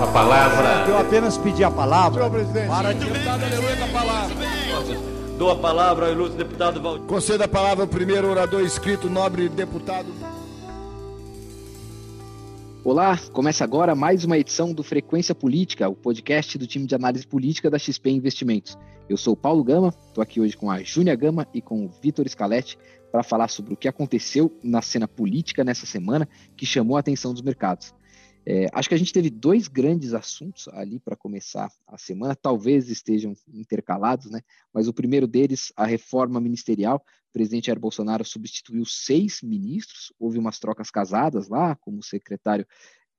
a palavra. Eu apenas pedi a palavra. Senhor presidente. Para de... Deputado, aleluia, a palavra. Dou a palavra ao ilustre deputado Valdir. Conceda a palavra ao primeiro orador inscrito, nobre deputado. Olá, começa agora mais uma edição do Frequência Política, o podcast do time de análise política da XP Investimentos. Eu sou o Paulo Gama, estou aqui hoje com a Júnia Gama e com o Vitor Scaletti para falar sobre o que aconteceu na cena política nessa semana que chamou a atenção dos mercados. É, acho que a gente teve dois grandes assuntos ali para começar a semana, talvez estejam intercalados, né? Mas o primeiro deles, a reforma ministerial. O presidente Jair Bolsonaro substituiu seis ministros, houve umas trocas casadas lá, como secretário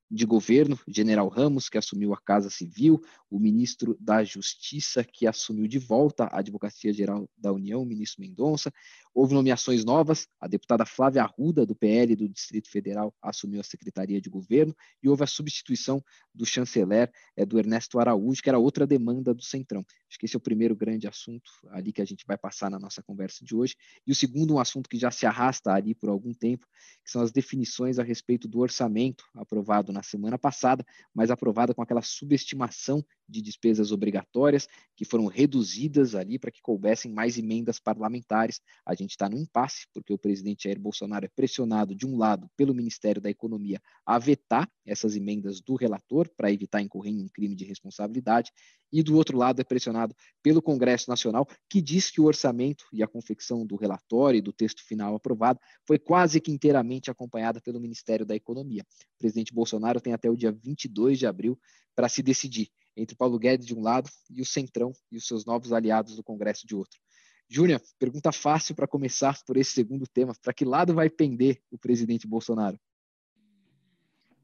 de governo, General Ramos, que assumiu a Casa Civil, o ministro da Justiça, que assumiu de volta a Advocacia Geral da União, o ministro Mendonça. Houve nomeações novas, a deputada Flávia Arruda, do PL do Distrito Federal, assumiu a Secretaria de Governo, e houve a substituição do chanceler, é, do Ernesto Araújo, que era outra demanda do Centrão. Acho que esse é o primeiro grande assunto ali que a gente vai passar na nossa conversa de hoje. E o segundo, um assunto que já se arrasta ali por algum tempo, que são as definições a respeito do orçamento aprovado na semana passada, mas aprovada com aquela subestimação de despesas obrigatórias que foram reduzidas ali para que coubessem mais emendas parlamentares. A gente está no impasse, porque o presidente Jair Bolsonaro é pressionado, de um lado, pelo Ministério da Economia a vetar essas emendas do relator para evitar incorrer em um crime de responsabilidade, e do outro lado é pressionado pelo Congresso Nacional, que diz que o orçamento e a confecção do relatório e do texto final aprovado foi quase que inteiramente acompanhada pelo Ministério da Economia. O presidente Bolsonaro tem até o dia 22 de abril para se decidir entre Paulo Guedes de um lado e o Centrão e os seus novos aliados do Congresso de outro. Júnior, pergunta fácil para começar por esse segundo tema. Para que lado vai pender o presidente Bolsonaro?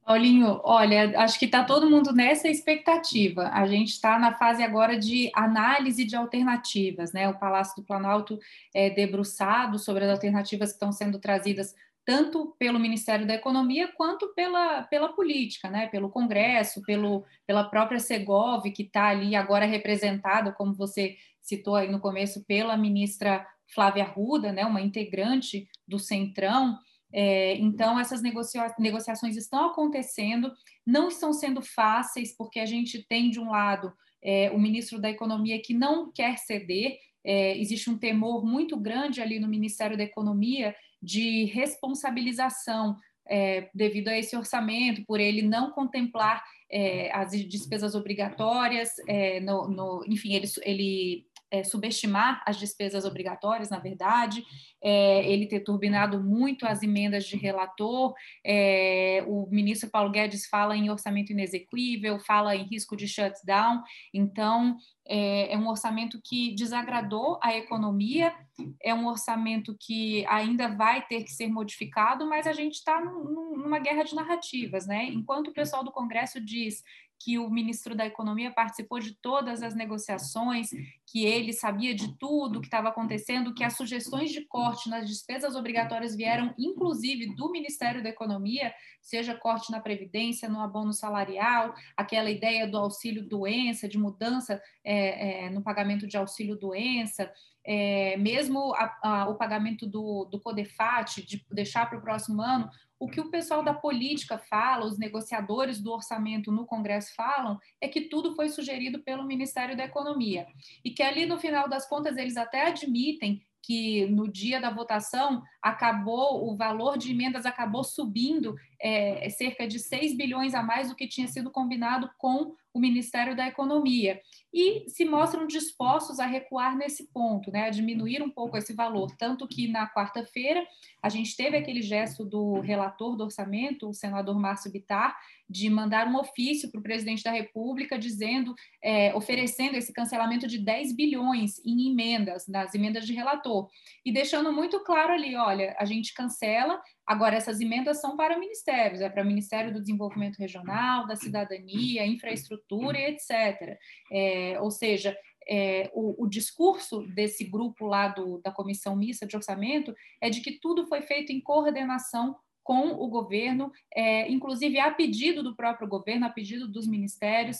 Paulinho, olha, acho que está todo mundo nessa expectativa. A gente está na fase agora de análise de alternativas, né? O Palácio do Planalto é debruçado sobre as alternativas que estão sendo trazidas tanto pelo Ministério da Economia quanto pela, pela política, né? pelo Congresso, pelo, pela própria Segov, que está ali agora representada, como você citou aí no começo, pela ministra Flávia Arruda, né? uma integrante do Centrão. É, então, essas negocia negociações estão acontecendo, não estão sendo fáceis, porque a gente tem, de um lado, é, o ministro da Economia que não quer ceder, é, existe um temor muito grande ali no Ministério da Economia de responsabilização é, devido a esse orçamento, por ele não contemplar é, as despesas obrigatórias, é, no, no, enfim, ele, ele é, subestimar as despesas obrigatórias, na verdade, é, ele ter turbinado muito as emendas de relator. É, o ministro Paulo Guedes fala em orçamento inexequível, fala em risco de shutdown. Então, é, é um orçamento que desagradou a economia, é um orçamento que ainda vai ter que ser modificado, mas a gente está numa guerra de narrativas, né? Enquanto o pessoal do Congresso diz que o ministro da Economia participou de todas as negociações, que ele sabia de tudo que estava acontecendo, que as sugestões de corte nas despesas obrigatórias vieram, inclusive, do Ministério da Economia, seja corte na Previdência, no abono salarial, aquela ideia do auxílio-doença, de mudança é, é, no pagamento de auxílio-doença, é, mesmo a, a, o pagamento do, do CODEFAT, de deixar para o próximo ano, o que o pessoal da política fala, os negociadores do orçamento no Congresso falam, é que tudo foi sugerido pelo Ministério da Economia. E que ali, no final das contas, eles até admitem que no dia da votação acabou, o valor de emendas acabou subindo é, cerca de 6 bilhões a mais do que tinha sido combinado com o Ministério da Economia. E se mostram dispostos a recuar nesse ponto, né, a diminuir um pouco esse valor. Tanto que na quarta-feira a gente teve aquele gesto do relator do orçamento, o senador Márcio Bitar, de mandar um ofício para o presidente da República dizendo, é, oferecendo esse cancelamento de 10 bilhões em emendas, nas emendas de relator, e deixando muito claro ali, olha, a gente cancela, agora essas emendas são para ministérios, é para o Ministério do Desenvolvimento Regional, da Cidadania, Infraestrutura e etc. É, ou seja, é, o, o, discurso desse grupo lá do, da Comissão Mista de Orçamento é de que tudo foi feito em coordenação com o governo, é, inclusive a pedido do próprio governo, a pedido dos ministérios.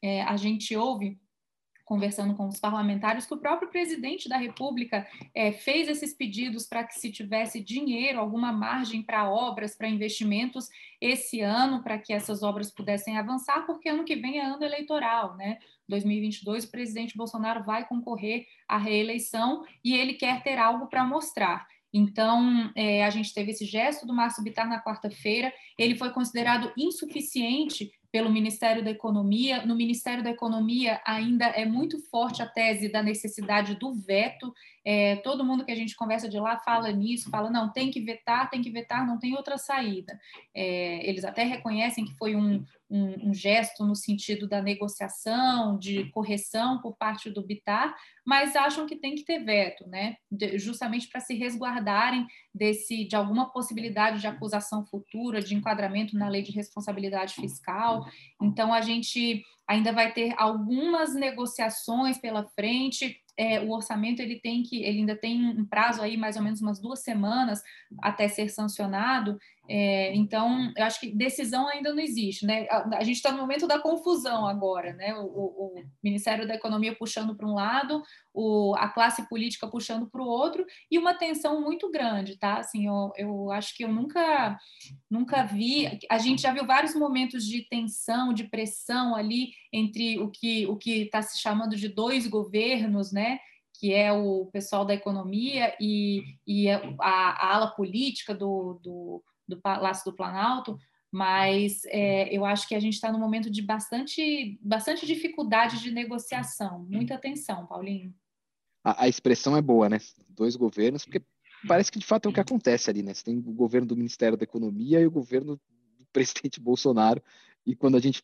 É, a gente ouve conversando com os parlamentares, que o próprio presidente da República é, fez esses pedidos para que se tivesse dinheiro, alguma margem para obras, para investimentos esse ano, para que essas obras pudessem avançar, porque ano que vem é ano eleitoral, né? 2022, o presidente Bolsonaro vai concorrer à reeleição e ele quer ter algo para mostrar. Então, é, a gente teve esse gesto do Márcio Bitar na quarta-feira, ele foi considerado insuficiente pelo Ministério da Economia. No Ministério da Economia ainda é muito forte a tese da necessidade do veto. É, todo mundo que a gente conversa de lá fala nisso, fala não, tem que vetar, tem que vetar, não tem outra saída. É, eles até reconhecem que foi um, um, um, gesto no sentido da negociação, de correção por parte do Bitar, mas acham que tem que ter veto, né? De, justamente para se resguardarem desse de alguma possibilidade de acusação futura, de enquadramento na lei de responsabilidade fiscal. Então a gente ainda vai ter algumas negociações pela frente é, o orçamento ele tem que, ele ainda tem um prazo aí mais ou menos umas duas semanas até ser sancionado. É, então, eu acho que decisão ainda não existe, né? A, a gente está no momento da confusão agora, né? O, o, o Ministério da Economia puxando para um lado, o, a classe política puxando para o outro e uma tensão muito grande, tá? Assim, eu, eu acho que eu nunca, nunca vi. A gente já viu vários momentos de tensão, de pressão ali entre o que o que está se chamando de dois governos, né? Que é o pessoal da economia e, e a, a ala política do, do, do Palácio do Planalto, mas é, eu acho que a gente está num momento de bastante, bastante dificuldade de negociação. Muita atenção, Paulinho a, a, expressão é boa, né? Dois governos, porque parece que de fato é o que acontece ali, né? Você tem o governo do Ministério da Economia e o governo do presidente Bolsonaro. E quando a gente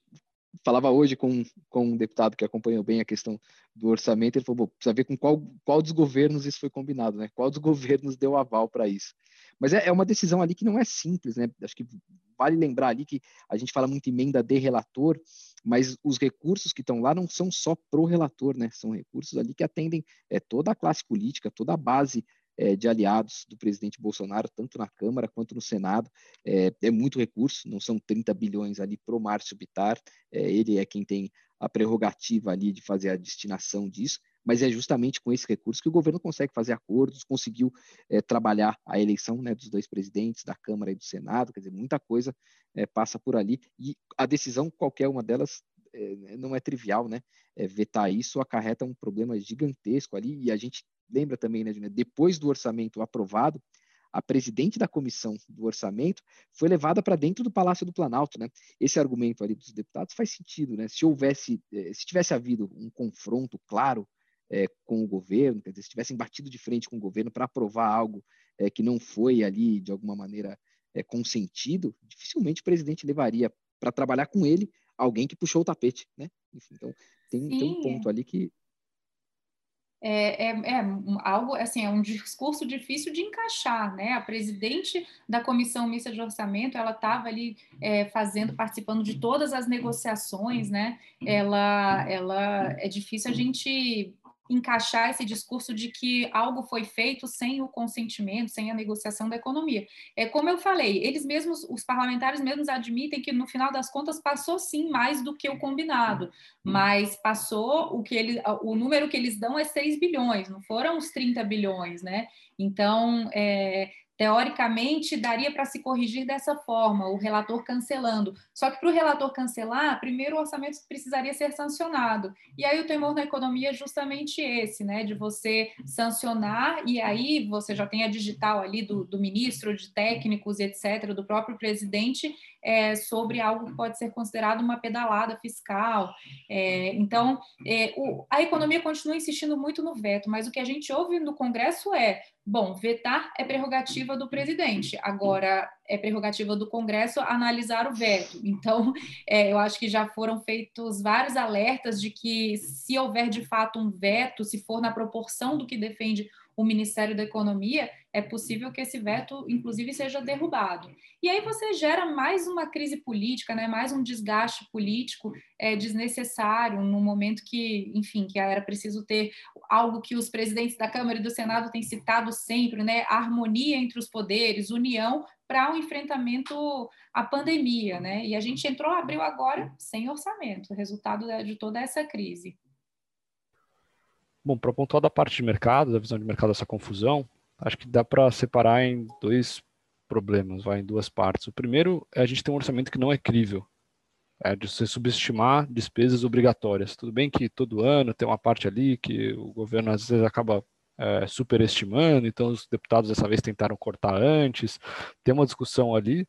falava hoje com, com um deputado que acompanhou bem a questão do orçamento, ele falou, precisa ver com qual, qual dos governos isso foi combinado, né? Qual dos governos deu aval para isso. Mas é, é, uma decisão ali que não é simples, né? Acho que vale lembrar ali que a gente fala muito emenda de relator, mas os recursos que estão lá não são só pro relator, né? São recursos ali que atendem é, toda a classe política, toda a base é, de aliados do presidente Bolsonaro, tanto na Câmara quanto no Senado. É, é muito recurso, não são 30 bilhões ali pro Márcio Bitar, é, ele é quem tem a prerrogativa ali de fazer a destinação disso, mas é justamente com esse recurso que o governo consegue fazer acordos, conseguiu é, trabalhar a eleição né, dos dois presidentes, da Câmara e do Senado, quer dizer, muita coisa é, passa por ali, e a decisão, qualquer uma delas, é, não é trivial, né? vetar isso acarreta um problema gigantesco ali, e a gente lembra também, né, Júnior, depois do orçamento aprovado, a presidente da comissão do orçamento foi levada para dentro do Palácio do Planalto, né? Esse argumento ali dos deputados faz sentido, né? Se houvesse, se tivesse havido um confronto claro é, com o governo, quer dizer, se tivessem batido de frente com o governo para aprovar algo é, que não foi ali, de alguma maneira, é, consentido, dificilmente o presidente levaria para trabalhar com ele alguém que puxou o tapete, né? Enfim, então, tem, tem um ponto ali que é, é, é, algo assim, é um discurso difícil de encaixar, né? A presidente da comissão mista de orçamento, ela estava ali é, fazendo, participando de todas as negociações, né? Ela, ela é difícil a gente encaixar esse discurso de que algo foi feito sem o consentimento, sem a negociação da economia. É como eu falei, eles mesmos, os parlamentares mesmos admitem que no final das contas passou sim mais do que o combinado, mas passou o que ele, o número que eles dão é 6 bilhões, não foram os 30 bilhões, né? Então, é, Teoricamente, daria para se corrigir dessa forma, o relator cancelando. Só que para o relator cancelar, primeiro o orçamento precisaria ser sancionado. E aí o temor na economia é justamente esse, né? De você sancionar, e aí você já tem a digital ali do, do ministro, de técnicos, etc., do próprio presidente, é, sobre algo que pode ser considerado uma pedalada fiscal. É, então, é, o, a economia continua insistindo muito no veto, mas o que a gente ouve no Congresso é Bom, vetar é prerrogativa do presidente, agora é prerrogativa do Congresso analisar o veto. Então, é, eu acho que já foram feitos vários alertas de que, se houver de fato um veto, se for na proporção do que defende o Ministério da Economia, é possível que esse veto, inclusive, seja derrubado. E aí você gera mais uma crise política, né, mais um desgaste político é, desnecessário, no momento que, enfim, que era preciso ter algo que os presidentes da Câmara e do Senado têm citado sempre, né, harmonia entre os poderes, união para o um enfrentamento à pandemia, né? E a gente entrou, abriu agora sem orçamento, resultado de toda essa crise. Bom, para pontuar da parte de mercado, da visão de mercado dessa confusão, acho que dá para separar em dois problemas, vai em duas partes. O primeiro é a gente ter um orçamento que não é crível, é de você subestimar despesas obrigatórias. Tudo bem que todo ano tem uma parte ali que o governo às vezes acaba é, superestimando, então os deputados dessa vez tentaram cortar antes, tem uma discussão ali,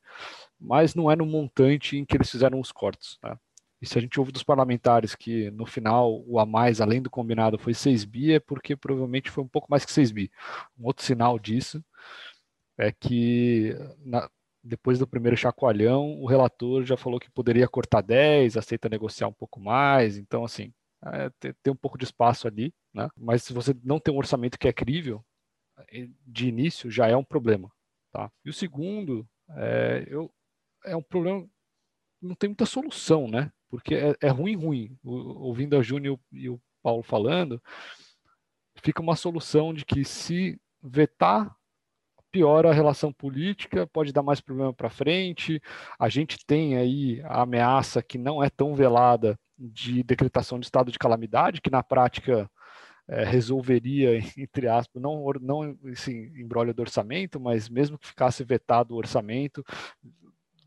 mas não é no montante em que eles fizeram os cortes. Né? E se a gente ouve dos parlamentares que no final o a mais, além do combinado, foi 6 bi, é porque provavelmente foi um pouco mais que 6 bi. Um outro sinal disso é que na, depois do primeiro chacoalhão, o relator já falou que poderia cortar 10, aceita negociar um pouco mais, então assim, é, tem, tem, um pouco de espaço ali, né? Mas se você não tem um orçamento que é crível, é, de início já é um problema, tá? E o segundo, é, eu, é um problema, não tem muita solução, né? Porque é, é ruim, ruim. O, ouvindo a Júnior e o Paulo falando, fica uma solução de que se vetar piora a relação política, pode dar mais problema para frente. A gente tem aí a ameaça que não é tão velada de decretação de estado de calamidade, que na prática é, resolveria, entre aspas, não, não assim, embrolho do orçamento, mas mesmo que ficasse vetado o orçamento,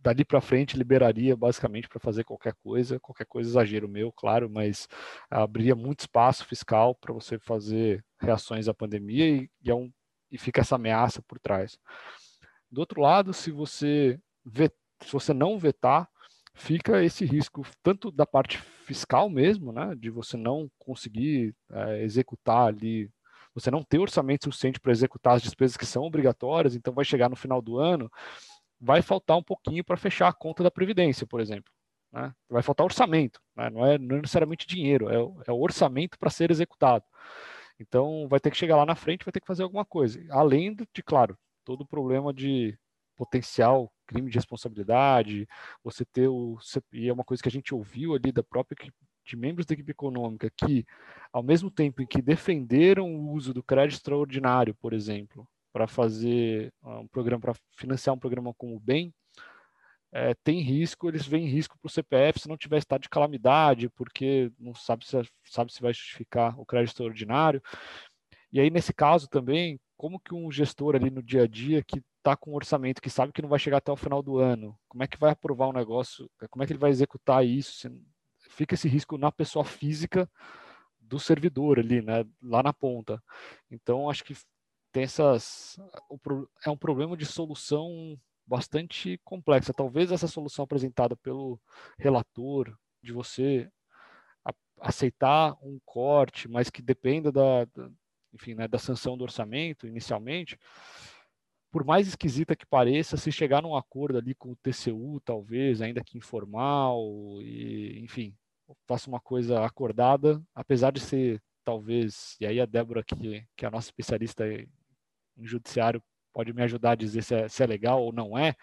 dali para frente liberaria basicamente para fazer qualquer coisa, qualquer coisa exagero meu, claro, mas abriria muito espaço fiscal para você fazer reações à pandemia e, e é um e fica essa ameaça por trás. Do outro lado, se você vet, se você não vetar, fica esse risco tanto da parte fiscal mesmo, né, de você não conseguir é, executar ali, você não ter orçamento suficiente para executar as despesas que são obrigatórias, então vai chegar no final do ano, vai faltar um pouquinho para fechar a conta da previdência, por exemplo. Né? Vai faltar orçamento, né? não, é, não é necessariamente dinheiro, é, é o orçamento para ser executado. Então, vai ter que chegar lá na frente, vai ter que fazer alguma coisa. Além de, claro, todo o problema de potencial crime de responsabilidade, você ter o. E é uma coisa que a gente ouviu ali da própria de membros da equipe econômica que, ao mesmo tempo em que defenderam o uso do crédito extraordinário, por exemplo, para fazer ah, um programa, para financiar um programa como o BEM, é, tem risco, eles veem risco para o CPF se não tiver estado de calamidade, porque não sabe se, sabe se vai justificar o crédito extraordinário. E aí, nesse caso também, como que um gestor ali no dia a dia que está com um orçamento que sabe que não vai chegar até o final do ano, como é que vai aprovar um negócio, como é que ele vai executar isso? Fica esse risco na pessoa física do servidor ali, né, lá na ponta. Então, acho que tem essas. É um problema de solução bastante complexa. Talvez essa solução apresentada pelo relator, de você aceitar um corte, mas que dependa da, da enfim, né, da sanção do orçamento inicialmente, por mais esquisita que pareça, se chegar num acordo ali com o TCU, talvez, ainda que informal, e, enfim, faça uma coisa acordada, apesar de ser, talvez, e aí a Débora, que, que é a nossa especialista em judiciário, pode me ajudar a dizer se é, se é legal ou não é,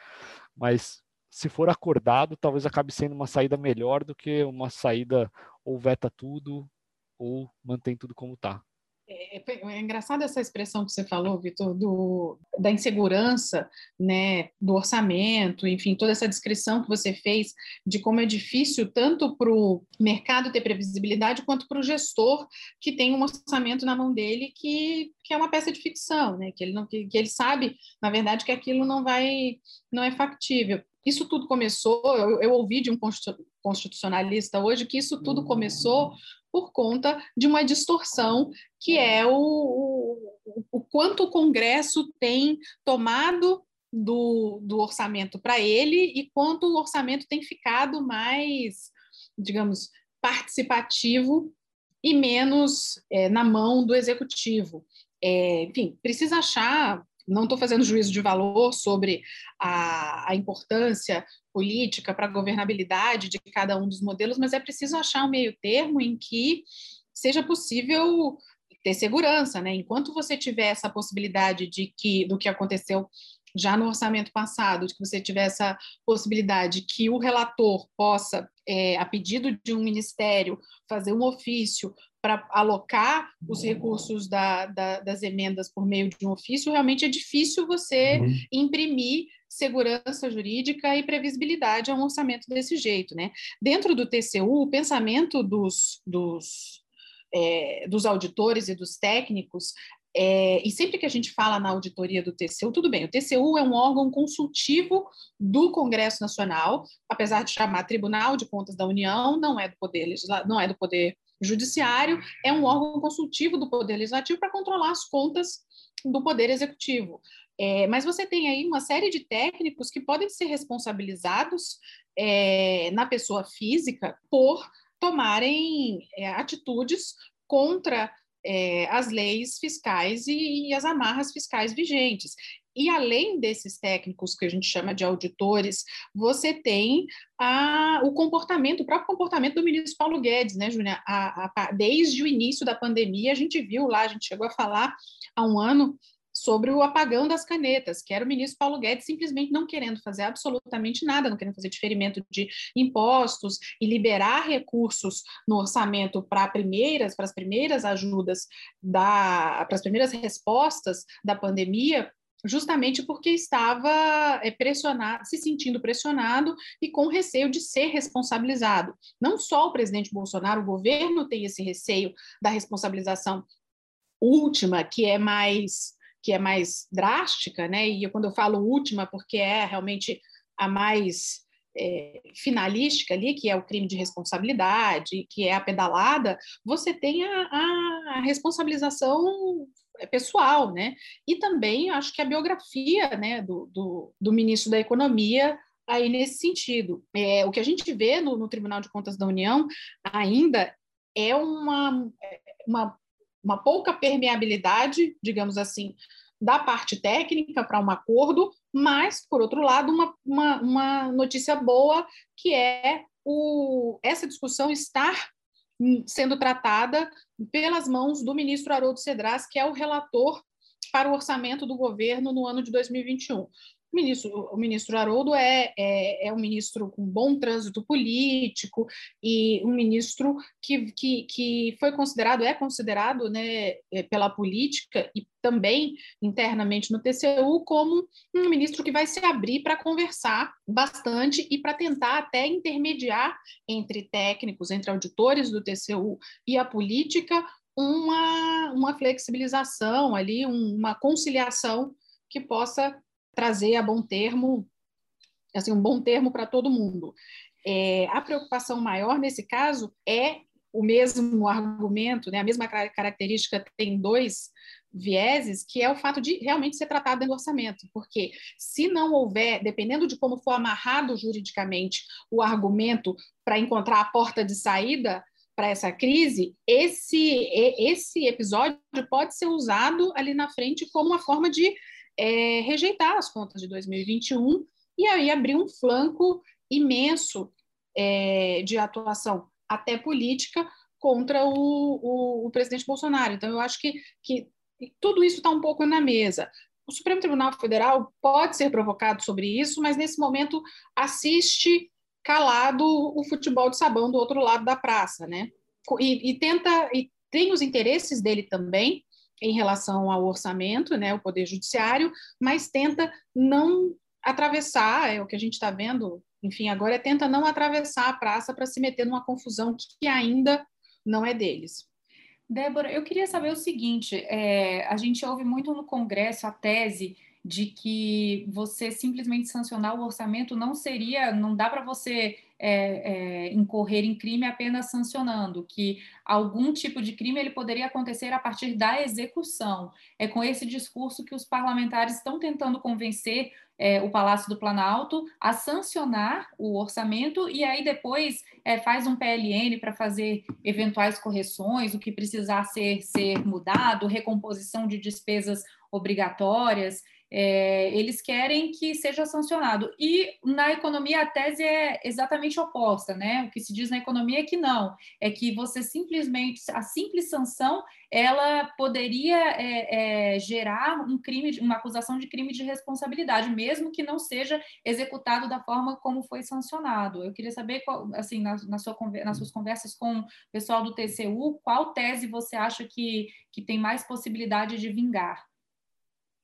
mas se for acordado, talvez acabe sendo uma saída melhor do que uma saída ou veta tudo ou mantém tudo como está. É, é, é engraçada essa expressão que você falou, Vitor, da insegurança, né, do orçamento, enfim, toda essa descrição que você fez de como é difícil tanto para o mercado ter previsibilidade quanto para o gestor que tem um orçamento na mão dele que, que é uma peça de ficção, né, que ele não que, que ele sabe, na verdade, que aquilo não vai não é factível. Isso tudo começou, eu, eu ouvi de um constitucionalista hoje que isso tudo começou por conta de uma distorção que é o, o, o quanto o Congresso tem tomado do, do orçamento para ele e quanto o orçamento tem ficado mais, digamos, participativo e menos é, na mão do executivo. É, enfim, precisa achar não estou fazendo juízo de valor sobre a, a importância política para a governabilidade de cada um dos modelos, mas é preciso achar um meio termo em que seja possível ter segurança, né? Enquanto você tiver essa possibilidade de que do que aconteceu já no orçamento passado, de que você tiver essa possibilidade que o relator possa, é, a pedido de um ministério, fazer um ofício para alocar os recursos da, da, das emendas por meio de um ofício, realmente é difícil você uhum. imprimir segurança jurídica e previsibilidade a um orçamento desse jeito. Né? Dentro do TCU, o pensamento dos, dos é, dos auditores e dos técnicos, é, e sempre que a gente fala na auditoria do TCU, tudo bem, o TCU é um órgão consultivo do Congresso Nacional, apesar de chamar Tribunal de Contas da União, não é do Poder, não é do poder Judiciário, é um órgão consultivo do Poder Legislativo para controlar as contas do Poder Executivo. É, mas você tem aí uma série de técnicos que podem ser responsabilizados é, na pessoa física por tomarem é, atitudes contra é, as leis fiscais e, e, as amarras fiscais vigentes. E além desses técnicos que a gente chama de auditores, você tem a, o comportamento, o próprio comportamento do ministro Paulo Guedes, né, Júlia? Desde o início da pandemia, a gente viu lá, a gente chegou a falar há um ano sobre o apagão das canetas, que era o ministro Paulo Guedes simplesmente não querendo fazer absolutamente nada, não querendo fazer diferimento de impostos e liberar recursos no orçamento para primeiras, para as primeiras ajudas da, para as primeiras respostas da pandemia, justamente porque estava é, pressionado, se sentindo pressionado e com receio de ser responsabilizado. Não só o presidente Bolsonaro, o governo tem esse receio da responsabilização última, que é mais que é mais drástica, né? E quando eu falo última, porque é realmente a mais é, finalística ali, que é o crime de responsabilidade, que é a pedalada, você tem a, a responsabilização pessoal, né? E também acho que a biografia, né, do, do, do ministro da Economia aí nesse sentido. É, o que a gente vê no, no Tribunal de Contas da União ainda é uma, uma uma pouca permeabilidade, digamos assim, da parte técnica para um acordo, mas, por outro lado, uma, uma, uma notícia boa, que é o, essa discussão estar sendo tratada pelas mãos do ministro Haroldo Cedras, que é o relator para o orçamento do governo no ano de 2021. O ministro, o ministro Haroldo é, é, é, um ministro com bom trânsito político e um ministro que, que, que foi considerado, é considerado né, é, pela política e também internamente no TCU como um ministro que vai se abrir para conversar bastante e para tentar até intermediar entre técnicos, entre auditores do TCU e a política, uma, uma flexibilização ali, uma conciliação que possa trazer a bom termo, assim, um bom termo para todo mundo. É, a preocupação maior nesse caso é o mesmo argumento, né, a mesma característica tem dois vieses, que é o fato de realmente ser tratado dentro do orçamento, porque se não houver, dependendo de como for amarrado juridicamente o argumento para encontrar a porta de saída para essa crise, esse, esse episódio pode ser usado ali na frente como uma forma de é, rejeitar as contas de 2021 e aí abrir um flanco imenso é, de atuação, até política, contra o, o, o, presidente Bolsonaro. Então, eu acho que, que tudo isso está um pouco na mesa. O Supremo Tribunal Federal pode ser provocado sobre isso, mas nesse momento assiste calado o futebol de sabão do outro lado da praça, né? E, e tenta e tem os interesses dele também, em relação ao orçamento, né, o Poder Judiciário, mas tenta não atravessar, é o que a gente está vendo, enfim, agora é tenta não atravessar a praça para se meter numa confusão que ainda não é deles. Débora, eu queria saber o seguinte: é, a gente ouve muito no Congresso a tese de que você simplesmente sancionar o orçamento não seria, não dá para você é, é, incorrer em crime apenas sancionando, que algum tipo de crime ele poderia acontecer a partir da execução. É com esse discurso que os parlamentares estão tentando convencer é, o Palácio do Planalto a sancionar o orçamento e aí depois é, faz um PLN para fazer eventuais correções, o que precisar ser, ser mudado, recomposição de despesas obrigatórias é, eles querem que seja sancionado. E na economia a tese é exatamente oposta, né? O que se diz na economia é que não, é que você simplesmente, a simples sanção, ela poderia é, é, gerar um crime, uma acusação de crime de responsabilidade, mesmo que não seja executado da forma como foi sancionado. Eu queria saber, qual, assim, na, na sua, nas suas conversas com o pessoal do TCU, qual tese você acha que, que tem mais possibilidade de vingar?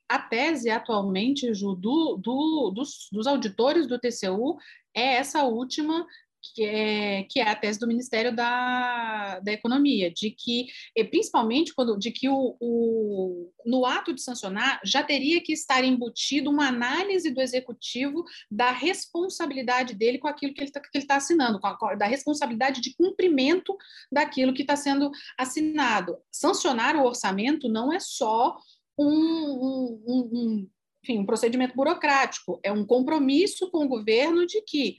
A tese atualmente, Ju, do, do, dos, dos auditores do TCU é essa última que é, que é a tese do Ministério da, da Economia, de que, principalmente quando, de que o, o, no ato de sancionar já teria que estar embutido uma análise do executivo da responsabilidade dele com aquilo que ele está tá assinando, a, da responsabilidade de cumprimento daquilo que está sendo assinado. Sancionar o orçamento não é só um, um, um, enfim, um procedimento burocrático, é um compromisso com o governo de que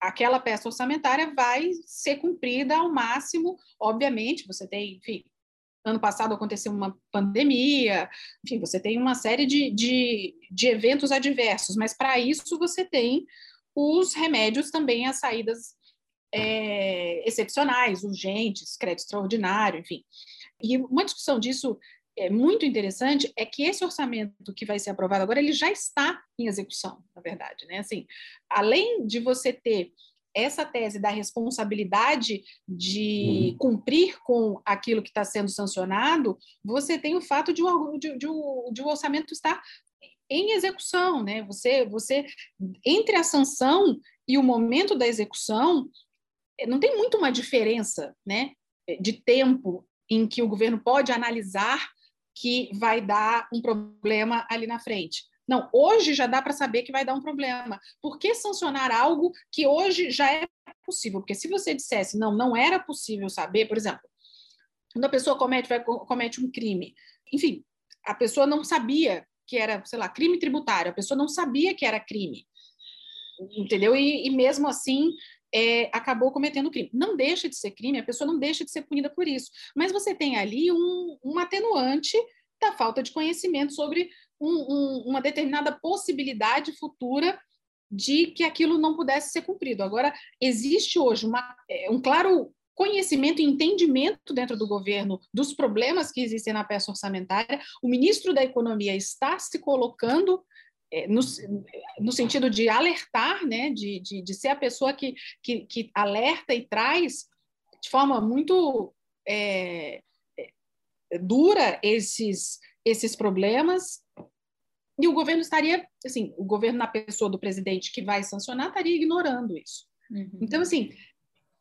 aquela peça orçamentária vai ser cumprida ao máximo. Obviamente, você tem, enfim, ano passado aconteceu uma pandemia, enfim, você tem uma série de, de, de eventos adversos, mas para isso você tem os remédios também as saídas é, excepcionais, urgentes, crédito extraordinário, enfim. E uma discussão disso é muito interessante é que esse orçamento que vai ser aprovado agora ele já está em execução, na verdade, né? Assim, além de você ter essa tese da responsabilidade de uhum. cumprir com aquilo que está sendo sancionado, você tem o fato de o, de, de, de o orçamento estar em execução, né? Você, você entre a sanção e o momento da execução, não tem muito uma diferença, né? De tempo em que o governo pode analisar que vai dar um problema ali na frente. Não, hoje já dá para saber que vai dar um problema. Por que sancionar algo que hoje já é possível? Porque se você dissesse, não, não era possível saber, por exemplo, quando a pessoa comete, vai, comete um crime, enfim, a pessoa não sabia que era, sei lá, crime tributário, a pessoa não sabia que era crime, entendeu? E, e mesmo assim, é, acabou cometendo crime. Não deixa de ser crime, a pessoa não deixa de ser punida por isso. Mas você tem ali um, um atenuante da falta de conhecimento sobre um, um, uma determinada possibilidade futura de que aquilo não pudesse ser cumprido. Agora, existe hoje uma, é, um claro conhecimento e entendimento dentro do governo dos problemas que existem na peça orçamentária. O ministro da Economia está se colocando no, no, sentido de alertar, né, de, de, de ser a pessoa que, que, que, alerta e traz de forma muito é, é, dura esses, esses problemas, e o governo estaria, assim, o governo na pessoa do presidente que vai sancionar estaria ignorando isso. Uhum. Então, assim,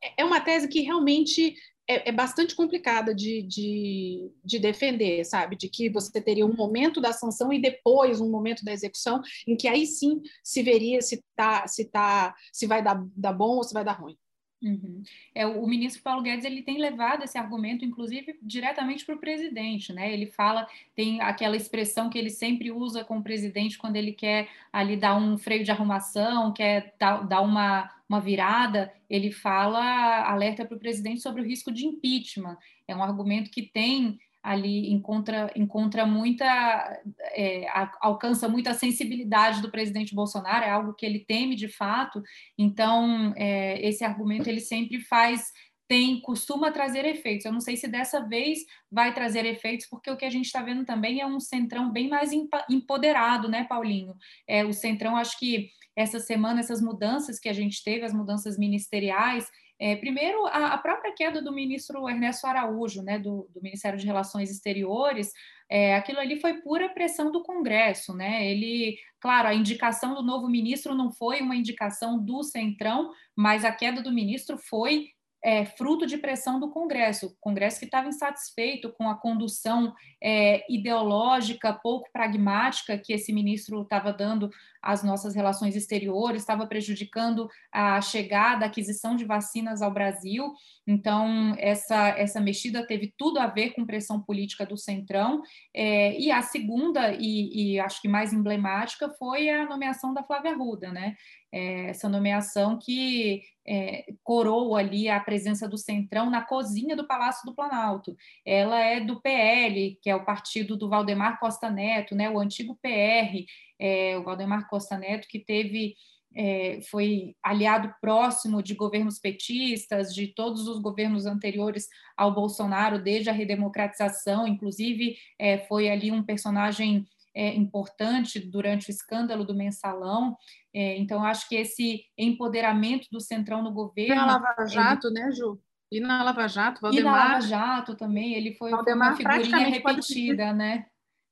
é, é uma tese que realmente é, é bastante complicada de, de, de, defender, sabe? De que você teria um momento da sanção e depois um momento da execução, em que aí sim se veria se tá, se tá, se vai dar, dar bom ou se vai dar ruim. Uhum. É, o ministro Paulo Guedes ele tem levado esse argumento, inclusive, diretamente para o presidente, né? Ele fala, tem aquela expressão que ele sempre usa com o presidente quando ele quer ali dar um freio de arrumação, quer dar, dar uma, uma virada, ele fala, alerta para o presidente sobre o risco de impeachment. É um argumento que tem ali encontra, encontra muita, é, alcança muita sensibilidade do presidente Bolsonaro, é algo que ele teme de fato, então é, esse argumento ele sempre faz tem costuma trazer efeitos. Eu não sei se dessa vez vai trazer efeitos, porque o que a gente está vendo também é um centrão bem mais empoderado, né, Paulinho? É, o centrão, acho que essa semana, essas mudanças que a gente teve, as mudanças ministeriais, é, primeiro, a, a, própria queda do ministro Ernesto Araújo, né, do, do Ministério de Relações Exteriores, é, aquilo ali foi pura pressão do Congresso, né? Ele, claro, a indicação do novo ministro não foi uma indicação do Centrão, mas a queda do ministro foi é, fruto de pressão do Congresso. O Congresso que estava insatisfeito com a condução é, ideológica, pouco pragmática que esse ministro estava dando às nossas relações exteriores, estava prejudicando a chegada, a aquisição de vacinas ao Brasil. Então, essa, essa mexida teve tudo a ver com pressão política do Centrão. É, e a segunda, e, e, acho que mais emblemática, foi a nomeação da Flávia Ruda, né? É, essa nomeação que é, coroa ali a presença do Centrão na cozinha do Palácio do Planalto. Ela é do PL, que é o partido do Valdemar Costa Neto, né, o antigo PR, é, o Valdemar Costa Neto, que teve é, foi aliado próximo de governos petistas, de todos os governos anteriores ao Bolsonaro, desde a redemocratização, inclusive é, foi ali um personagem é, importante durante o escândalo do mensalão. É, então, acho que esse empoderamento do Centrão no governo. E na Lava Jato, ele... né, Ju? E na Lava Jato, Valdemar. E na Lava Jato também, ele foi, Valdemar foi uma figurinha repetida, pedir... né?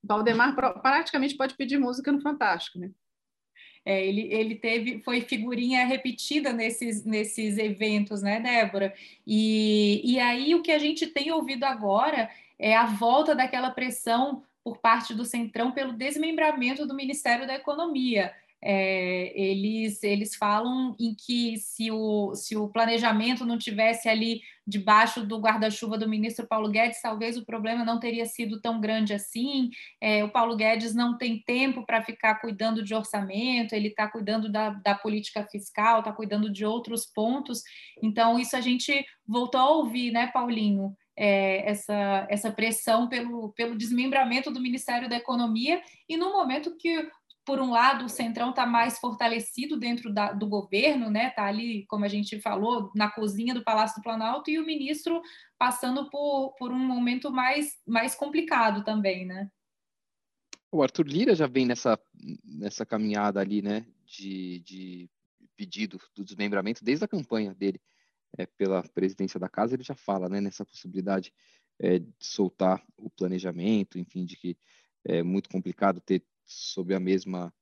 Valdemar praticamente pode pedir música no Fantástico, né? É, ele, ele teve, foi figurinha repetida nesses, nesses eventos, né, Débora? E, e aí o que a gente tem ouvido agora é a volta daquela pressão por parte do Centrão pelo desmembramento do Ministério da Economia. É, eles, eles falam em que se o, se o planejamento não tivesse ali debaixo do guarda-chuva do ministro Paulo Guedes, talvez o problema não teria sido tão grande assim. É, o Paulo Guedes não tem tempo para ficar cuidando de orçamento, ele está cuidando da, da política fiscal, está cuidando de outros pontos. Então, isso a gente voltou a ouvir, né, Paulinho? É, essa, essa pressão pelo, pelo desmembramento do Ministério da Economia e no momento que por um lado, o Centrão está mais fortalecido dentro da, do governo, né? Está ali, como a gente falou, na cozinha do Palácio do Planalto, e o ministro passando por, por um momento mais, mais complicado também, né? O Arthur Lira já vem nessa, nessa caminhada ali, né? De, de pedido do desmembramento desde a campanha dele é, pela presidência da casa, ele já fala, né? Nessa possibilidade é, de soltar o planejamento, enfim, de que é muito complicado ter sob a mesma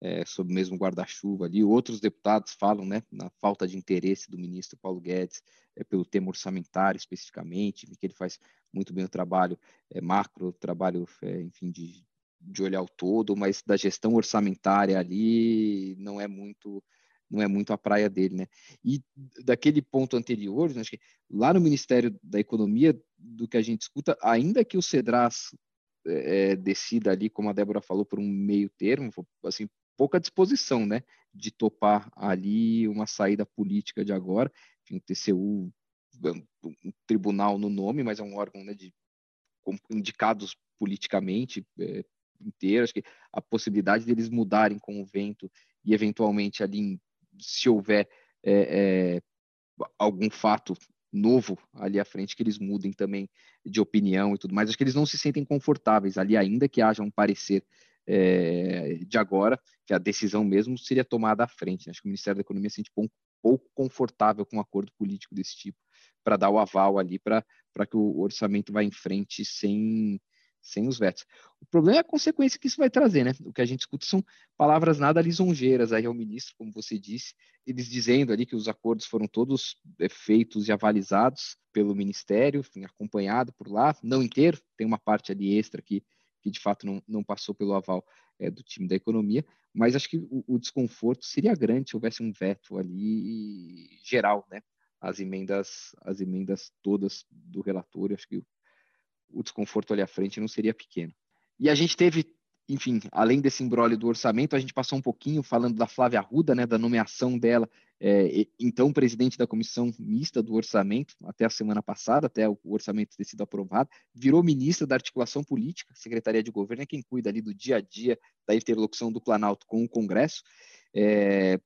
é, sob o mesmo guarda-chuva ali. Outros deputados falam né, na falta de interesse do ministro Paulo Guedes é, pelo tema orçamentário especificamente, que ele faz muito bem o trabalho é, macro, trabalho, é, enfim, de, de olhar o todo, mas da gestão orçamentária ali não é muito não é muito a praia dele, né? E daquele ponto anterior, acho que lá no Ministério da Economia, do que a gente escuta, ainda que o Cedras é, decida ali, como a Débora falou, por um meio termo, assim, pouca disposição, né, de topar ali uma saída política de agora. Enfim, o TCU, um tribunal no nome, mas é um órgão né, de indicados politicamente é, inteiro. Acho que a possibilidade deles mudarem com o vento e eventualmente ali, se houver é, é, algum fato novo ali à frente que eles mudem também de opinião e tudo mais. Acho que eles não se sentem confortáveis ali, ainda que haja um parecer é, de agora, que a decisão mesmo seria tomada à frente. Né? Acho que o Ministério da Economia se sente um pouco confortável com um acordo político desse tipo, para dar o aval ali para que o orçamento vá em frente sem, sem os vetos. O problema é a consequência que isso vai trazer, né? O que a gente escuta são palavras nada lisonjeiras aí ao ministro, como você disse, eles dizendo ali que os acordos foram todos é, feitos e avalizados pelo ministério, enfim, acompanhado por lá, não inteiro, tem uma parte ali extra que, que de fato não, não passou pelo aval é, do time da economia, mas acho que o, o desconforto seria grande se houvesse um veto ali geral, né? As emendas, as emendas todas do relator, acho que o desconforto ali à frente não seria pequeno. E a gente teve, enfim, além desse embrólio do orçamento, a gente passou um pouquinho falando da Flávia Arruda, né, da nomeação dela, é, então presidente da comissão mista do orçamento, até a semana passada, até o orçamento ter sido aprovado, virou ministra da articulação política, Secretaria de Governo é quem cuida ali do dia a dia da interlocução do Planalto com o Congresso. É,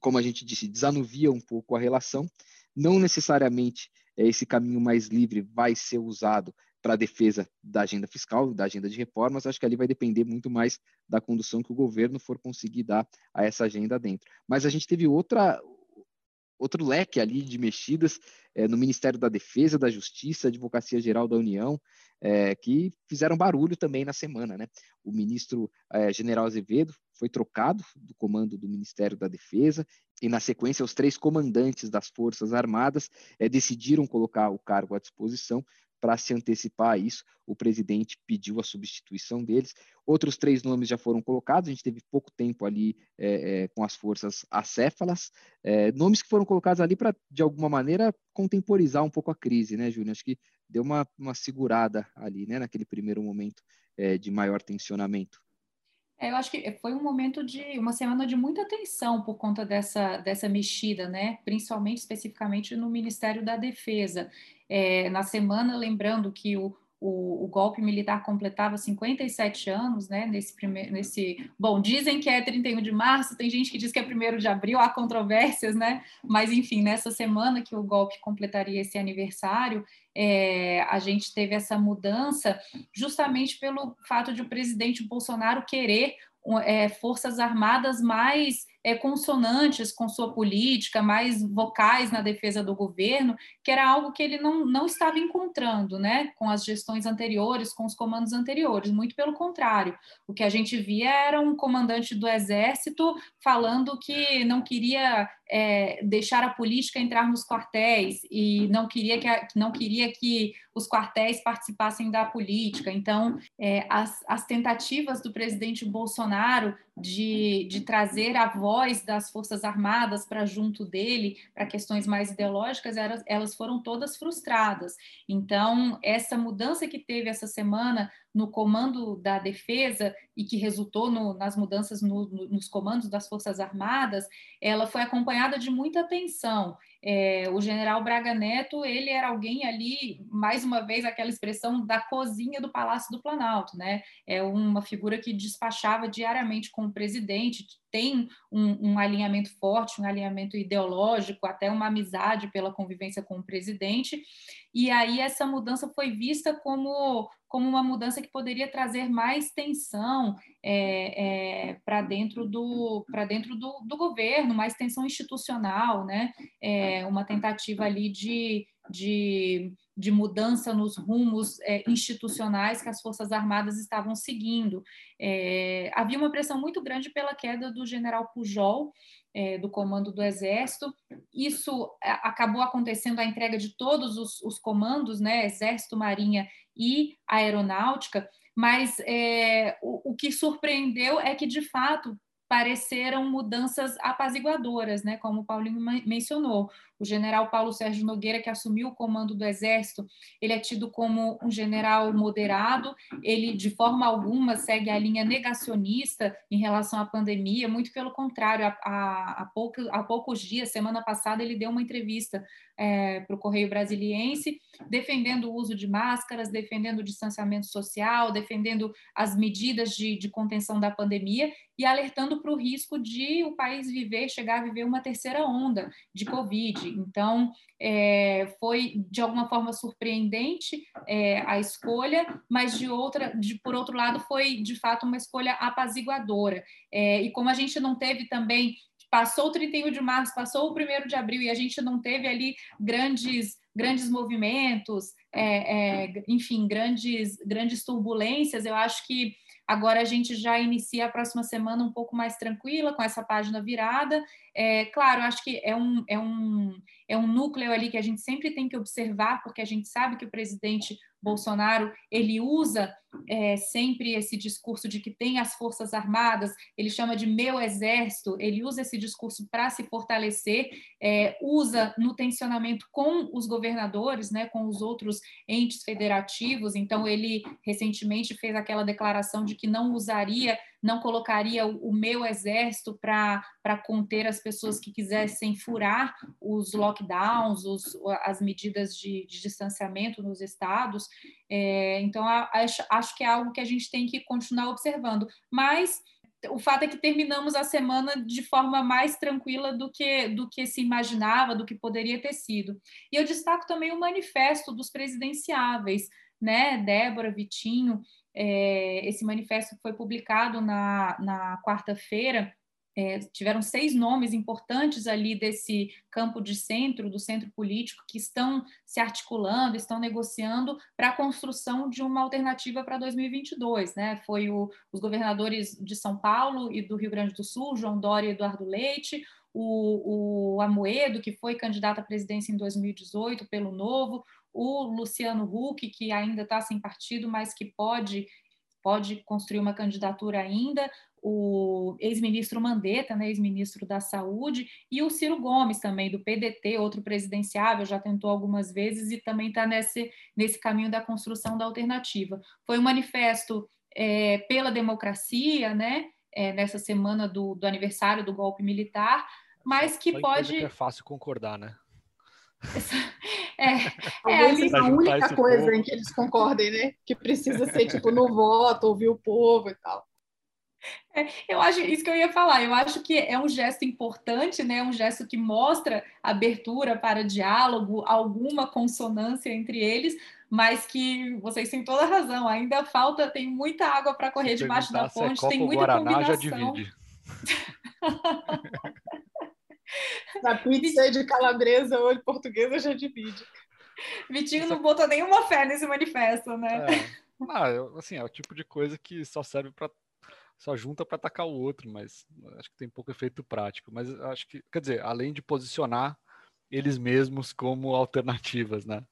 como a gente disse, desanuvia um pouco a relação, não necessariamente é, esse caminho mais livre vai ser usado para a defesa da agenda fiscal, da agenda de reformas, acho que ali vai depender muito mais da condução que o governo for conseguir dar a essa agenda dentro. Mas a gente teve outra, outro leque ali de mexidas é, no Ministério da Defesa, da Justiça, Advocacia Geral da União, é, que fizeram barulho também na semana. Né? O ministro é, General Azevedo foi trocado do comando do Ministério da Defesa e, na sequência, os três comandantes das Forças Armadas decidiram colocar o cargo à disposição para se antecipar a isso, o presidente pediu a substituição deles. Outros três nomes já foram colocados, a gente teve pouco tempo ali é, é, com as forças acéfalas, é, nomes que foram colocados ali para, de alguma maneira, contemporizar um pouco a crise, né, Júnior? Acho que deu uma, uma segurada ali, né, naquele primeiro momento é, de maior tensionamento. É, eu acho que foi um momento de uma semana de muita tensão por conta dessa, dessa mexida, né? Principalmente especificamente no Ministério da Defesa. É, na semana, lembrando que o, o, o, golpe militar completava 57 anos, né? Nesse primeiro, nesse, bom, dizem que é 31 de março, tem gente que diz que é 1 de abril, há controvérsias, né? Mas enfim, nessa semana que o golpe completaria esse aniversário, é, a gente teve essa mudança justamente pelo fato de o presidente Bolsonaro querer é, forças armadas mais é, consonantes com sua política, mais vocais na defesa do governo, que era algo que ele não, não estava encontrando né, com as gestões anteriores, com os comandos anteriores, muito pelo contrário. O que a gente via era um comandante do Exército falando que não queria é, deixar a política entrar nos quartéis e não queria que, a, não queria que os quartéis participassem da política. Então, é, as, as tentativas do presidente Bolsonaro de, de trazer a voz das Forças Armadas para junto dele, para questões mais ideológicas, elas, elas foram todas frustradas. Então, essa mudança que teve essa semana no comando da defesa e que resultou no, nas mudanças no, no, nos comandos das Forças Armadas, ela foi acompanhada de muita tensão. É, o general Braga Neto, ele era alguém ali, mais uma vez, aquela expressão da cozinha do Palácio do Planalto, né? É uma figura que despachava diariamente com o presidente, tem um, um, alinhamento forte, um alinhamento ideológico, até uma amizade pela convivência com o presidente. E aí essa mudança foi vista como, como uma mudança que poderia trazer mais tensão é, é, para dentro, do, dentro do, do, governo, mais tensão institucional, né? É, uma tentativa ali de, de de mudança nos rumos é, institucionais que as Forças Armadas estavam seguindo. É, havia uma pressão muito grande pela queda do general Pujol, é, do comando do Exército. Isso é, acabou acontecendo a entrega de todos os, os comandos, né, Exército, Marinha e Aeronáutica, mas é, o, o que surpreendeu é que, de fato, pareceram mudanças apaziguadoras, né, como o Paulinho mencionou. O general Paulo Sérgio Nogueira, que assumiu o comando do Exército, ele é tido como um general moderado, ele de forma alguma segue a linha negacionista em relação à pandemia, muito pelo contrário, há, há, há, pouco, há poucos dias, semana passada, ele deu uma entrevista é, para o Correio Brasiliense, defendendo o uso de máscaras, defendendo o distanciamento social, defendendo as medidas de, de contenção da pandemia e alertando para o risco de o país viver, chegar a viver uma terceira onda de Covid. Então, é, foi de alguma forma surpreendente é, a escolha, mas de outra, de, por outro lado, foi de fato uma escolha apaziguadora. É, e como a gente não teve também, passou o 31 de março, passou o 1 de abril e a gente não teve ali grandes grandes movimentos, é, é, enfim, grandes, grandes turbulências, eu acho que Agora a gente já inicia a próxima semana um pouco mais tranquila, com essa página virada. É, claro, acho que é um, é, um, é um núcleo ali que a gente sempre tem que observar, porque a gente sabe que o presidente Bolsonaro ele usa é, sempre esse discurso de que tem as forças armadas, ele chama de meu exército, ele usa esse discurso para se fortalecer, é, usa no tensionamento com os governadores, né, com os outros entes federativos. Então ele recentemente fez aquela declaração de que não usaria não colocaria o, meu exército para conter as pessoas que quisessem furar os lockdowns, os, as medidas de, de distanciamento nos estados. É, então, acho, acho que é algo que a gente tem que continuar observando. Mas o fato é que terminamos a semana de forma mais tranquila do que, do que se imaginava, do que poderia ter sido. E eu destaco também o manifesto dos presidenciáveis, né, Débora, Vitinho, é, esse manifesto foi publicado na, na quarta-feira. É, tiveram seis nomes importantes ali desse campo de centro, do centro político, que estão se articulando, estão negociando para a construção de uma alternativa para 2022. Né? Foi o, os governadores de São Paulo e do Rio Grande do Sul, João Dória e Eduardo Leite, o, o Amoedo, que foi candidato à presidência em 2018 pelo Novo, o Luciano Huck, que ainda está sem partido, mas que pode, pode construir uma candidatura ainda, o ex-ministro Mandetta, né, ex-ministro da Saúde, e o Ciro Gomes também, do PDT, outro presidenciável, já tentou algumas vezes e também está nesse, nesse caminho da construção da alternativa. Foi um manifesto é, pela democracia, né, é, nessa semana do, do aniversário do golpe militar, mas que pode. Que é fácil concordar, né? É, é a única coisa povo. em que eles concordem, né? Que precisa ser tipo no voto, ouvir o povo e tal. É, eu acho isso que eu ia falar. Eu acho que é um gesto importante, né? Um gesto que mostra abertura para diálogo, alguma consonância entre eles, mas que vocês têm toda a razão. Ainda falta, tem muita água para correr debaixo da é ponte, é tem muita Guaraná, combinação. Já divide. Na pizza de calabresa ou de portuguesa já divide. Vitinho não botou nenhuma fé nesse manifesto, né? É. Ah, assim, é o tipo de coisa que só serve para só junta para atacar o outro, mas acho que tem pouco efeito prático. Mas acho que, quer dizer, além de posicionar eles mesmos como alternativas, né?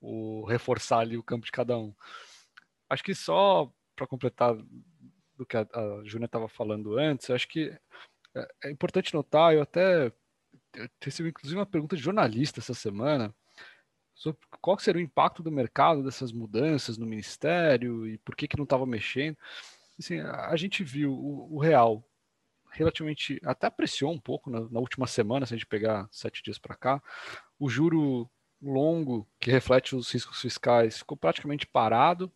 O reforçar ali o campo de cada um. Acho que só para completar do que a, a Júnia estava falando antes, acho que é, é importante notar, eu até eu recebi inclusive uma pergunta de jornalista essa semana sobre qual seria o impacto do mercado dessas mudanças no ministério e por que, que não estava mexendo. Assim, a gente viu o, o, real relativamente até apreciou um pouco na, na, última semana, se a gente pegar sete dias para cá, o juro longo que reflete os riscos fiscais ficou praticamente parado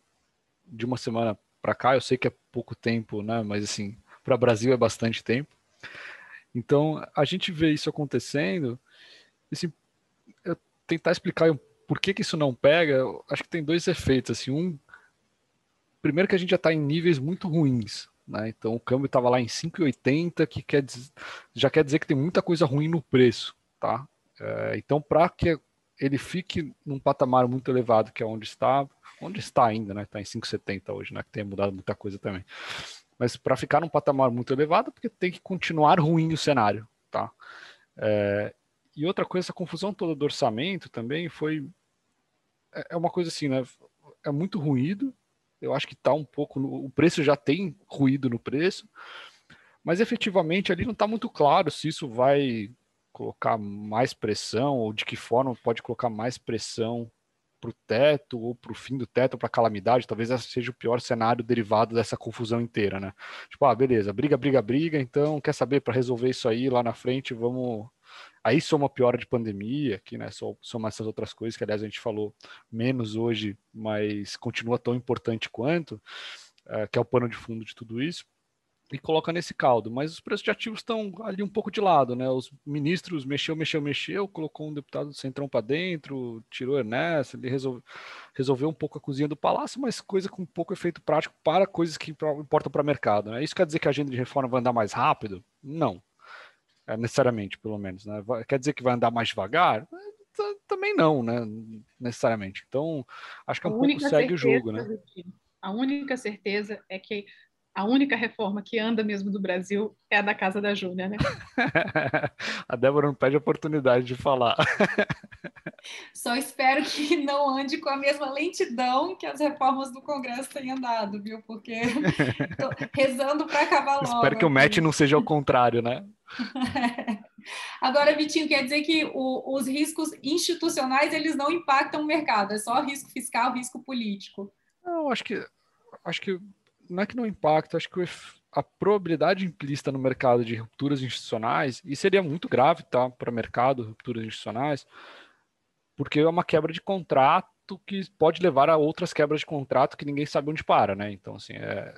de uma semana para cá. Eu sei que é pouco tempo, né? Mas assim, para o Brasil é bastante tempo. Então a gente vê isso acontecendo. Assim, eu tentar explicar por que, que isso não pega, acho que tem dois efeitos. Assim, um, primeiro que a gente já está em níveis muito ruins. Né? Então o câmbio estava lá em 5,80, que quer já quer dizer que tem muita coisa ruim no preço. Tá? É, então, para que ele fique num patamar muito elevado, que é onde está, onde está ainda, né? Está em 5,70 hoje, né? Que tem mudado muita coisa também. Mas para ficar num patamar muito elevado, porque tem que continuar ruim o cenário, tá? É, e outra coisa, essa confusão toda do orçamento também foi. É, é uma coisa assim, né? É muito ruído. Eu acho que está um pouco. No, o preço já tem ruído no preço. Mas efetivamente ali não está muito claro se isso vai colocar mais pressão ou de que forma pode colocar mais pressão para o teto ou para o fim do teto, para a calamidade, talvez esse seja o pior cenário derivado dessa confusão inteira, né? Tipo, ah, beleza, briga, briga, briga, então quer saber, para resolver isso aí lá na frente, vamos. Aí soma piora de pandemia, que né, soma essas outras coisas que, aliás, a gente falou menos hoje, mas continua tão importante quanto, é, que é o pano de fundo de tudo isso, e coloca nesse caldo. Mas os preços de ativos estão ali um pouco de lado, né? Os ministros mexeu, mexeu, mexeu, colocou um deputado do Centrão para dentro, tirou Ernesto, ele resolve, resolveu um pouco a cozinha do palácio, mas coisa com pouco efeito prático para coisas que importam para o mercado. Né? Isso quer dizer que a agenda de reforma vai andar mais rápido? Não é, necessariamente, pelo menos. Né? Quer dizer que vai andar mais devagar? Também não, né? necessariamente. Então, acho que é um pouco segue o jogo. Né? A única certeza é que a única reforma que anda mesmo do Brasil é a da casa da Júlia, né? a Débora não pede oportunidade de falar. Só espero que não ande com a mesma lentidão que as reformas do Congresso têm andado, viu? Porque tô rezando para acabar logo. Espero que o match não seja ao contrário, né? Agora, Vitinho, quer dizer que o, os riscos institucionais eles não impactam o mercado, é só risco fiscal, risco político. Não, acho que acho que não é que não impacta, acho que a probabilidade implícita no mercado de rupturas institucionais, e seria muito grave tá, para o mercado, rupturas institucionais, porque é uma quebra de contrato que pode levar a outras quebras de contrato que ninguém sabe onde para, né? Então, assim, é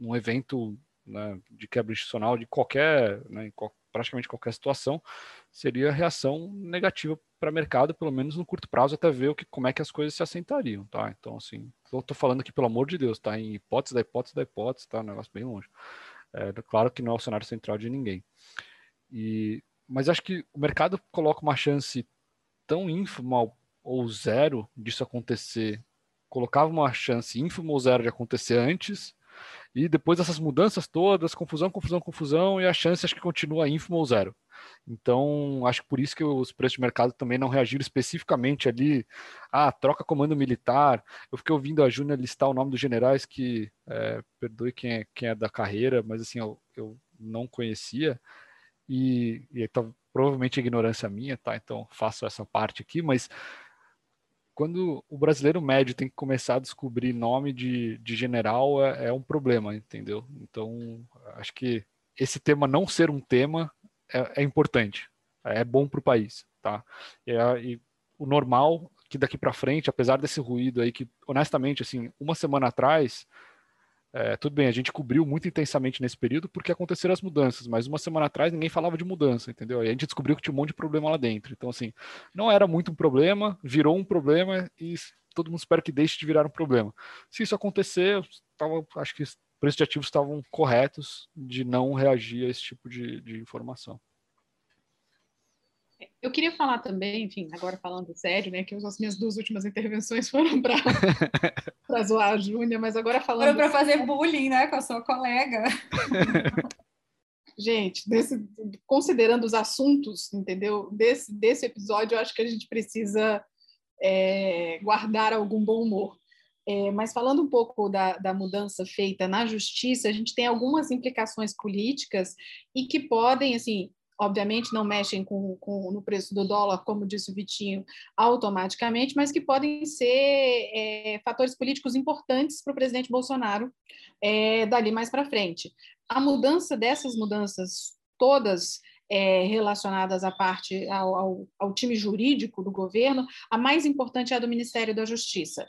um evento né, de quebra institucional de qualquer, né, praticamente qualquer situação, seria reação negativa para o mercado, pelo menos no curto prazo, até ver o que, como é que as coisas se assentariam, tá? Então, assim, eu estou falando aqui, pelo amor de Deus, tá? Em hipótese da hipótese da hipótese, tá? Um negócio bem longe. É, claro que não é o cenário central de ninguém. E, mas acho que o mercado coloca uma chance tão ínfima ou zero disso acontecer, colocava uma chance ínfima ou zero de acontecer antes, e depois dessas mudanças todas, confusão, confusão, confusão, e a chance acho que continua ínfima ou zero. Então, acho que por isso que os preços de mercado também não reagiram especificamente ali. Ah, troca comando militar. Eu fiquei ouvindo a Júnior listar o nome dos generais que, é, perdoe quem é, quem é da carreira, mas assim, eu, eu não conhecia. E, e tá, provavelmente ignorância minha, tá? Então, faço essa parte aqui, mas quando o brasileiro médio tem que começar a descobrir nome de, de general é, é um problema, entendeu? Então, acho que esse tema não ser um tema é, é importante, é bom para o país, tá? E, e, o normal que daqui para frente, apesar desse ruído aí que, honestamente, assim, uma semana atrás é, tudo bem, a gente cobriu muito intensamente nesse período porque aconteceram as mudanças, mas uma semana atrás ninguém falava de mudança, entendeu? E a gente descobriu que tinha um monte de problema lá dentro. Então, assim, não era muito um problema, virou um problema e todo mundo espera que deixe de virar um problema. Se isso acontecer, tava, acho que preços de ativos estavam corretos de não reagir a esse tipo de, de informação. Eu queria falar também, enfim, agora falando sério, né, que as minhas duas últimas intervenções foram para zoar a Júnia, mas agora falando... Foram para fazer bullying, né, com a sua colega. Gente, desse, considerando os assuntos, entendeu, desse, desse episódio, eu acho que a gente precisa é, guardar algum bom humor. É, mas falando um pouco da, da, mudança feita na justiça, a gente tem algumas implicações políticas e que podem, assim, obviamente não mexem com, com, no preço do dólar, como disse o Vitinho, automaticamente, mas que podem ser é, fatores políticos importantes para o presidente Bolsonaro é, dali mais para frente. A mudança dessas mudanças todas é, relacionadas à parte ao, ao, ao time jurídico do governo, a mais importante é a do Ministério da Justiça.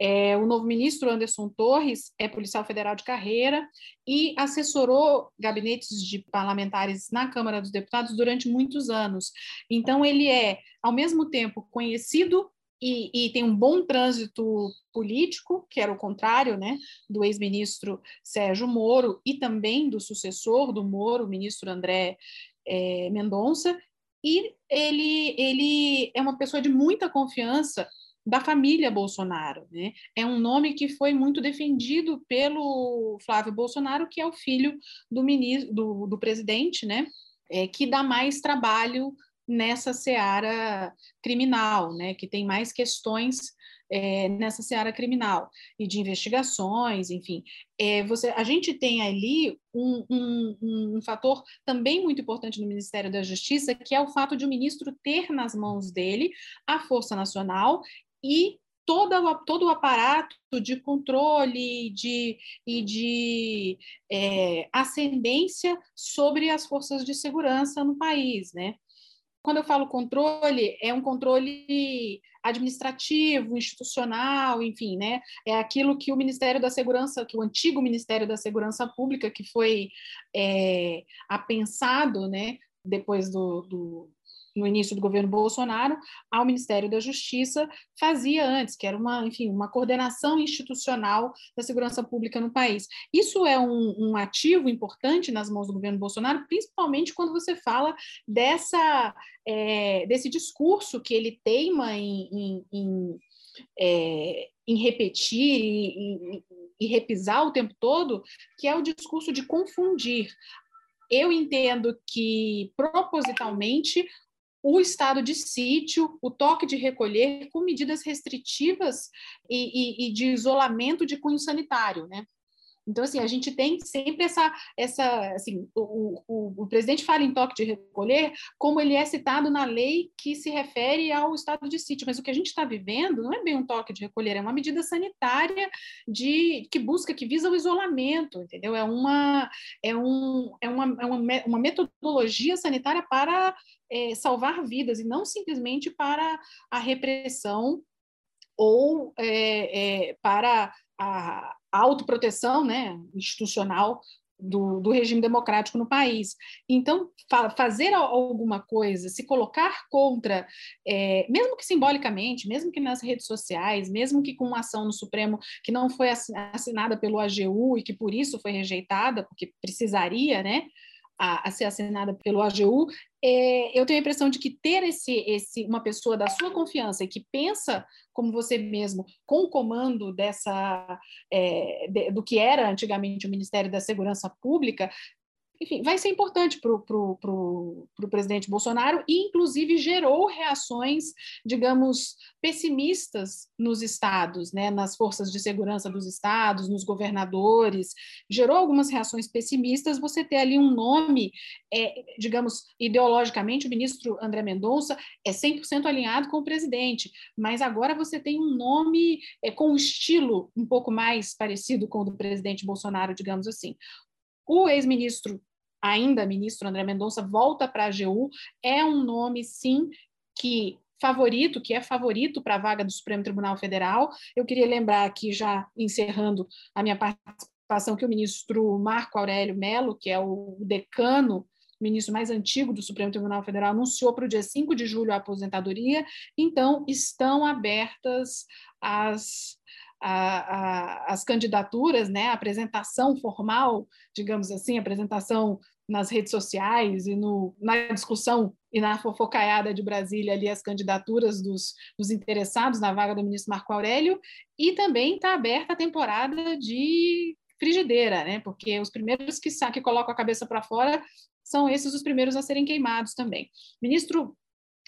É, o novo ministro Anderson Torres é policial federal de carreira e assessorou gabinetes de parlamentares na Câmara dos Deputados durante muitos anos. Então, ele é, ao mesmo tempo, conhecido e, e, tem um bom trânsito político, que era o contrário né, do ex-ministro Sérgio Moro e também do sucessor do Moro, o ministro André é, Mendonça, e ele, ele é uma pessoa de muita confiança da família Bolsonaro. Né? É um nome que foi muito defendido pelo Flávio Bolsonaro, que é o filho do, ministro, do, do presidente, né? É, que dá mais trabalho nessa seara criminal, né? que tem mais questões é, nessa seara criminal e de investigações, enfim. É, você, a gente tem ali um, um, um, fator também muito importante no Ministério da Justiça, que é o fato de o ministro ter nas mãos dele a Força Nacional e toda, todo o aparato de controle de, e de é, ascendência sobre as forças de segurança no país, né? Quando eu falo controle, é um controle administrativo, institucional, enfim, né? É aquilo que o Ministério da Segurança, que o antigo Ministério da Segurança Pública, que foi é, apensado, né, depois do, do no início do governo Bolsonaro, ao Ministério da Justiça fazia antes, que era uma, enfim, uma coordenação institucional da segurança pública no país. Isso é um, um ativo importante nas mãos do governo Bolsonaro, principalmente quando você fala dessa, é, desse discurso que ele teima em, em, em, é, em repetir e, e repisar o tempo todo, que é o discurso de confundir eu entendo que propositalmente o estado de sítio, o toque de recolher com medidas restritivas e, e, e de isolamento de cunho sanitário, né? Então, assim, a gente tem sempre essa, essa assim, o, o, o, presidente fala em toque de recolher como ele é citado na lei que se refere ao estado de sítio, mas o que a gente está vivendo não é bem um toque de recolher, é uma medida sanitária de que busca, que visa o isolamento, entendeu? É uma, é um, é uma, é uma, uma metodologia sanitária para é, salvar vidas e não simplesmente para a repressão ou é, é, para a, autoproteção né, institucional do, do, regime democrático no país. Então, fa fazer alguma coisa, se colocar contra, é, mesmo que simbolicamente, mesmo que nas redes sociais, mesmo que com uma ação no Supremo que não foi assinada pelo AGU e que por isso foi rejeitada, porque precisaria, né? A, a, ser assinada pelo AGU, é, eu tenho a impressão de que ter esse, esse, uma pessoa da sua confiança e que pensa como você mesmo, com o comando dessa é, de, do que era antigamente o Ministério da Segurança Pública, enfim, vai ser importante para o presidente Bolsonaro e, inclusive, gerou reações, digamos, pessimistas nos estados, né, nas forças de segurança dos estados, nos governadores, gerou algumas reações pessimistas. Você ter ali um nome, é, digamos, ideologicamente, o ministro André Mendonça é 100% alinhado com o presidente, mas agora você tem um nome é, com um estilo um pouco mais parecido com o do presidente Bolsonaro, digamos assim. O ex-ministro ainda ministro André Mendonça volta para a AGU, é um nome, sim, que favorito, que é favorito para a vaga do Supremo Tribunal Federal. Eu queria lembrar aqui, já encerrando a minha participação, que o ministro Marco Aurélio Melo, que é o decano ministro mais antigo do Supremo Tribunal Federal, anunciou para o dia 5 de julho a aposentadoria, então estão abertas as, a, a, as candidaturas, né, a apresentação formal, digamos assim, a apresentação nas redes sociais e no, na discussão e na fofocaiada de Brasília ali as candidaturas dos, dos interessados na vaga do ministro Marco Aurélio, e também está aberta a temporada de frigideira, né? Porque os primeiros que, que colocam a cabeça para fora são esses os primeiros a serem queimados também. O ministro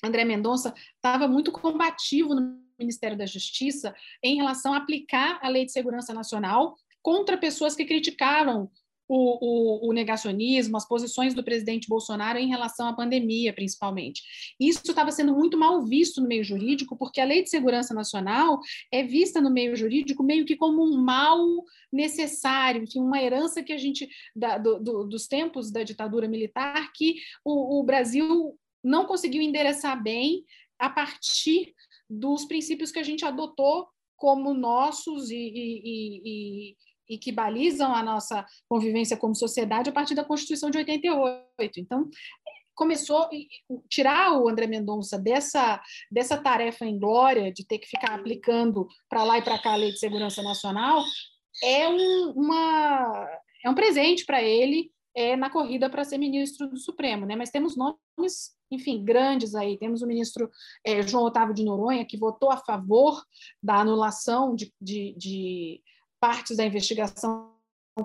André Mendonça estava muito combativo no Ministério da Justiça em relação a aplicar a Lei de Segurança Nacional contra pessoas que criticaram o, o, o, negacionismo, as posições do presidente Bolsonaro em relação à pandemia, principalmente. Isso estava sendo muito mal visto no meio jurídico, porque a Lei de Segurança Nacional é vista no meio jurídico meio que como um mal necessário, enfim, uma herança que a gente, da, do, do, dos tempos da ditadura militar, que o, o Brasil não conseguiu endereçar bem a partir dos princípios que a gente adotou como nossos e, e, e, e que balizam a nossa convivência como sociedade a partir da Constituição de 88. Então, começou tirar o André Mendonça dessa, dessa tarefa em glória de ter que ficar aplicando para lá e para cá a Lei de Segurança Nacional é um, uma, é um presente para ele é, na corrida para ser ministro do Supremo, né? Mas temos nomes, enfim, grandes aí. Temos o ministro é, João Otávio de Noronha, que votou a favor da anulação de, de, de partes da investigação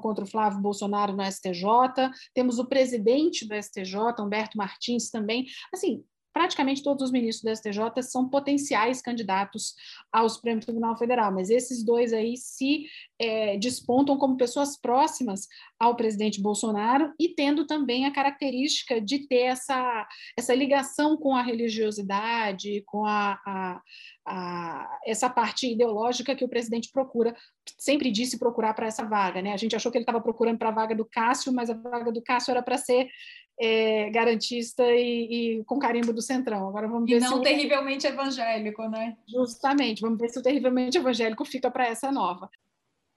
contra o Flávio Bolsonaro no STJ, temos o presidente do STJ, Humberto Martins, também. Assim, praticamente todos os ministros do STJ são potenciais candidatos ao Supremo Tribunal Federal, mas esses dois aí se é, despontam como pessoas próximas ao presidente Bolsonaro e tendo também a característica de ter essa, essa ligação com a religiosidade, com a, a, a essa parte ideológica que o presidente procura, sempre disse procurar para essa vaga. Né? A gente achou que ele estava procurando para a vaga do Cássio, mas a vaga do Cássio era para ser é, garantista e, e, com carimbo do Centrão. Agora vamos ver e não se terrivelmente evangélico, né? Justamente, vamos ver se o terrivelmente evangélico fica para essa nova.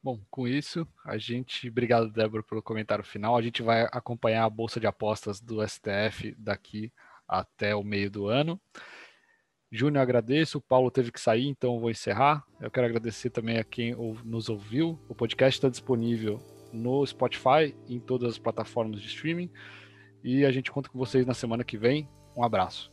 Bom, com isso, a gente. Obrigado, Débora, pelo comentário final. A gente vai acompanhar a Bolsa de Apostas do STF daqui até o meio do ano. Júnior, agradeço. O Paulo teve que sair, então vou encerrar. Eu quero agradecer também a quem nos ouviu. O podcast está disponível no Spotify e em todas as plataformas de streaming. E a gente conta com vocês na semana que vem. Um abraço.